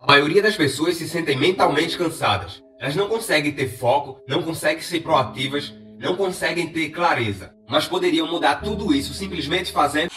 A maioria das pessoas se sentem mentalmente cansadas. Elas não conseguem ter foco, não conseguem ser proativas, não conseguem ter clareza. Mas poderiam mudar tudo isso simplesmente fazendo.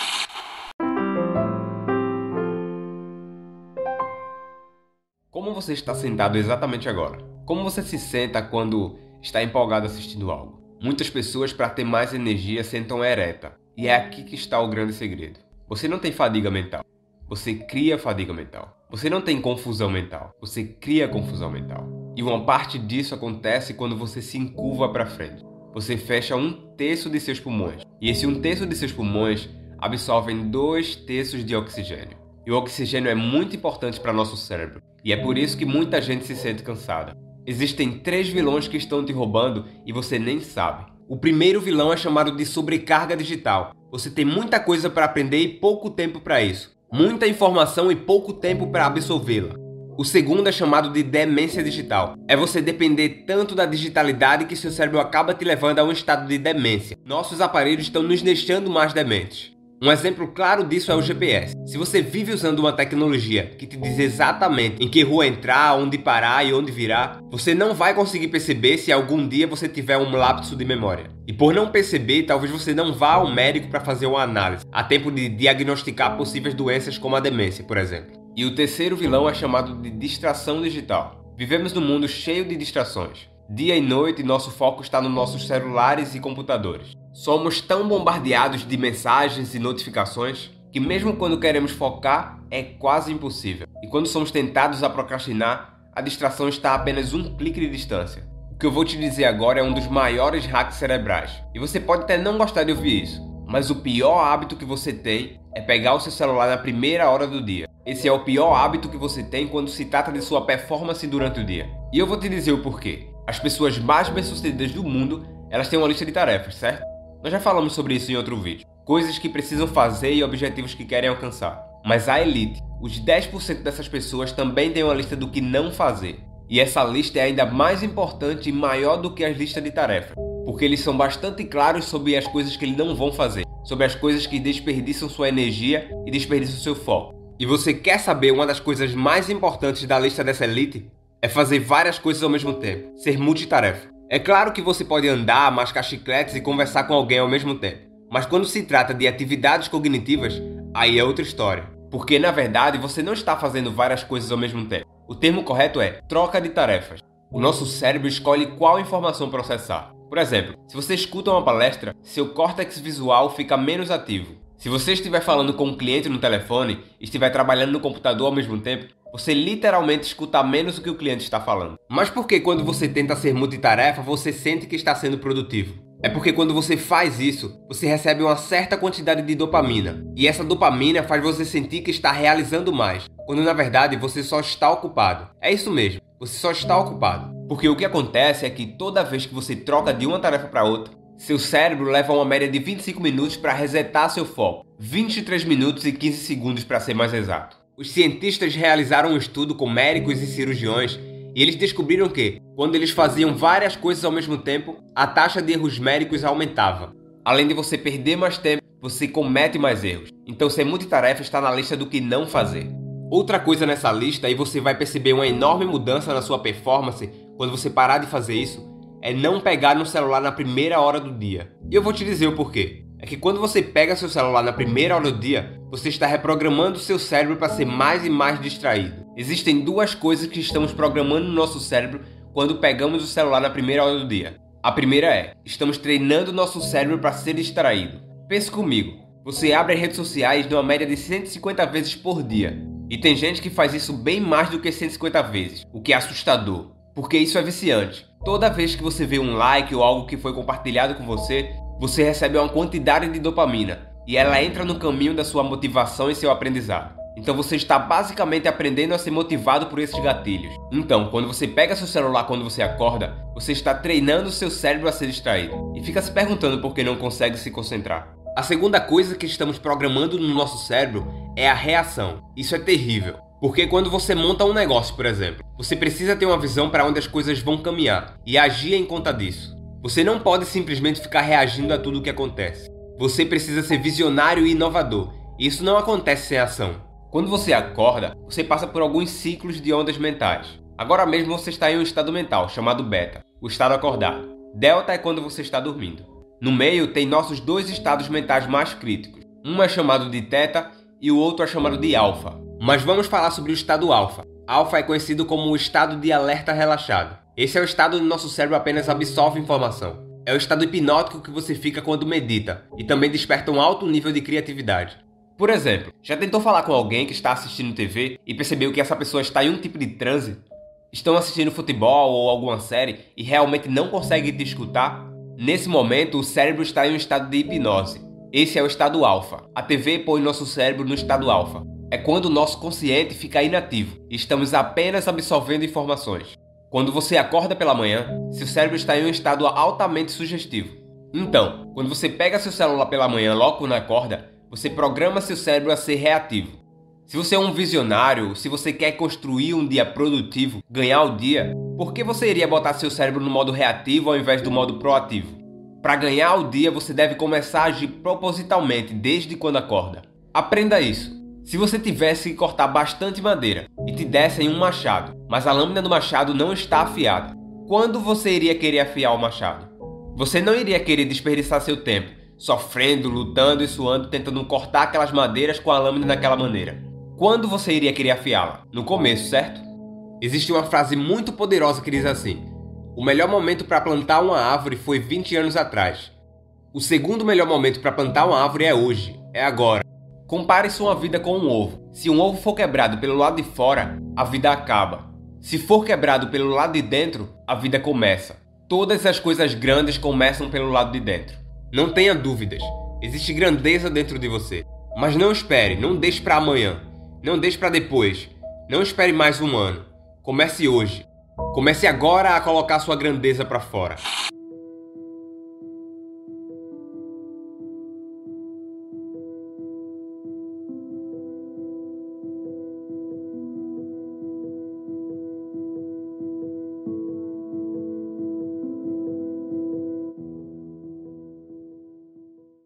Como você está sentado exatamente agora? Como você se senta quando está empolgado assistindo algo? Muitas pessoas, para ter mais energia, sentam ereta. E é aqui que está o grande segredo. Você não tem fadiga mental. Você cria fadiga mental. Você não tem confusão mental. Você cria confusão mental. E uma parte disso acontece quando você se encurva para frente. Você fecha um terço de seus pulmões. E esse um terço de seus pulmões absorvem dois terços de oxigênio. E o oxigênio é muito importante para nosso cérebro. E é por isso que muita gente se sente cansada. Existem três vilões que estão te roubando e você nem sabe. O primeiro vilão é chamado de sobrecarga digital. Você tem muita coisa para aprender e pouco tempo para isso muita informação e pouco tempo para absorvê-la. O segundo é chamado de demência digital. É você depender tanto da digitalidade que seu cérebro acaba te levando a um estado de demência. Nossos aparelhos estão nos deixando mais dementes. Um exemplo claro disso é o GPS. Se você vive usando uma tecnologia que te diz exatamente em que rua entrar, onde parar e onde virar, você não vai conseguir perceber se algum dia você tiver um lapso de memória. E por não perceber, talvez você não vá ao médico para fazer uma análise, a tempo de diagnosticar possíveis doenças como a demência, por exemplo. E o terceiro vilão é chamado de distração digital. Vivemos num mundo cheio de distrações. Dia e noite, nosso foco está nos nossos celulares e computadores. Somos tão bombardeados de mensagens e notificações que, mesmo quando queremos focar, é quase impossível. E quando somos tentados a procrastinar, a distração está a apenas um clique de distância. O que eu vou te dizer agora é um dos maiores hacks cerebrais. E você pode até não gostar de ouvir isso, mas o pior hábito que você tem é pegar o seu celular na primeira hora do dia. Esse é o pior hábito que você tem quando se trata de sua performance durante o dia. E eu vou te dizer o porquê. As pessoas mais bem-sucedidas do mundo, elas têm uma lista de tarefas, certo? Nós já falamos sobre isso em outro vídeo. Coisas que precisam fazer e objetivos que querem alcançar. Mas a elite, os 10% dessas pessoas também têm uma lista do que não fazer. E essa lista é ainda mais importante e maior do que as listas de tarefas, porque eles são bastante claros sobre as coisas que eles não vão fazer, sobre as coisas que desperdiçam sua energia e desperdiçam seu foco. E você quer saber uma das coisas mais importantes da lista dessa elite? É fazer várias coisas ao mesmo tempo, ser multitarefa. É claro que você pode andar, mascar chicletes e conversar com alguém ao mesmo tempo. Mas quando se trata de atividades cognitivas, aí é outra história. Porque na verdade você não está fazendo várias coisas ao mesmo tempo. O termo correto é troca de tarefas. O nosso cérebro escolhe qual informação processar. Por exemplo, se você escuta uma palestra, seu córtex visual fica menos ativo. Se você estiver falando com um cliente no telefone e estiver trabalhando no computador ao mesmo tempo, você literalmente escuta menos o que o cliente está falando. Mas por que quando você tenta ser multitarefa, você sente que está sendo produtivo? É porque quando você faz isso, você recebe uma certa quantidade de dopamina. E essa dopamina faz você sentir que está realizando mais, quando na verdade você só está ocupado. É isso mesmo, você só está ocupado. Porque o que acontece é que toda vez que você troca de uma tarefa para outra, seu cérebro leva uma média de 25 minutos para resetar seu foco, 23 minutos e 15 segundos para ser mais exato. Os cientistas realizaram um estudo com médicos e cirurgiões e eles descobriram que, quando eles faziam várias coisas ao mesmo tempo, a taxa de erros médicos aumentava. Além de você perder mais tempo, você comete mais erros. Então ser multitarefa está na lista do que não fazer. Outra coisa nessa lista, e você vai perceber uma enorme mudança na sua performance quando você parar de fazer isso, é não pegar no celular na primeira hora do dia. E eu vou te dizer o porquê é que quando você pega seu celular na primeira hora do dia, você está reprogramando seu cérebro para ser mais e mais distraído. Existem duas coisas que estamos programando no nosso cérebro quando pegamos o celular na primeira hora do dia. A primeira é: estamos treinando nosso cérebro para ser distraído. Pense comigo. Você abre as redes sociais numa média de 150 vezes por dia. E tem gente que faz isso bem mais do que 150 vezes, o que é assustador, porque isso é viciante. Toda vez que você vê um like ou algo que foi compartilhado com você, você recebe uma quantidade de dopamina e ela entra no caminho da sua motivação e seu aprendizado. Então você está basicamente aprendendo a ser motivado por esses gatilhos. Então, quando você pega seu celular quando você acorda, você está treinando seu cérebro a ser distraído e fica se perguntando por que não consegue se concentrar. A segunda coisa que estamos programando no nosso cérebro é a reação. Isso é terrível. Porque quando você monta um negócio, por exemplo, você precisa ter uma visão para onde as coisas vão caminhar e agir em conta disso. Você não pode simplesmente ficar reagindo a tudo o que acontece. Você precisa ser visionário e inovador. Isso não acontece sem ação. Quando você acorda, você passa por alguns ciclos de ondas mentais. Agora mesmo você está em um estado mental chamado beta, o estado acordado. Delta é quando você está dormindo. No meio tem nossos dois estados mentais mais críticos. Um é chamado de teta e o outro é chamado de alfa. Mas vamos falar sobre o estado alfa. Alfa é conhecido como o estado de alerta relaxado. Esse é o estado onde nosso cérebro apenas absorve informação. É o estado hipnótico que você fica quando medita e também desperta um alto nível de criatividade. Por exemplo, já tentou falar com alguém que está assistindo TV e percebeu que essa pessoa está em um tipo de transe? Estão assistindo futebol ou alguma série e realmente não conseguem te escutar? Nesse momento, o cérebro está em um estado de hipnose. Esse é o estado alfa. A TV põe nosso cérebro no estado alfa. É quando o nosso consciente fica inativo e estamos apenas absorvendo informações. Quando você acorda pela manhã, seu cérebro está em um estado altamente sugestivo. Então, quando você pega seu celular pela manhã logo quando acorda, você programa seu cérebro a ser reativo. Se você é um visionário, se você quer construir um dia produtivo, ganhar o dia, por que você iria botar seu cérebro no modo reativo ao invés do modo proativo? Para ganhar o dia, você deve começar a agir propositalmente desde quando acorda. Aprenda isso. Se você tivesse que cortar bastante madeira e te dessem um machado, mas a lâmina do machado não está afiada, quando você iria querer afiar o machado? Você não iria querer desperdiçar seu tempo sofrendo, lutando e suando, tentando cortar aquelas madeiras com a lâmina daquela maneira. Quando você iria querer afiá-la? No começo, certo? Existe uma frase muito poderosa que diz assim: O melhor momento para plantar uma árvore foi 20 anos atrás. O segundo melhor momento para plantar uma árvore é hoje, é agora. Compare sua vida com um ovo. Se um ovo for quebrado pelo lado de fora, a vida acaba. Se for quebrado pelo lado de dentro, a vida começa. Todas as coisas grandes começam pelo lado de dentro. Não tenha dúvidas. Existe grandeza dentro de você. Mas não espere, não deixe para amanhã. Não deixe para depois. Não espere mais um ano. Comece hoje. Comece agora a colocar sua grandeza para fora.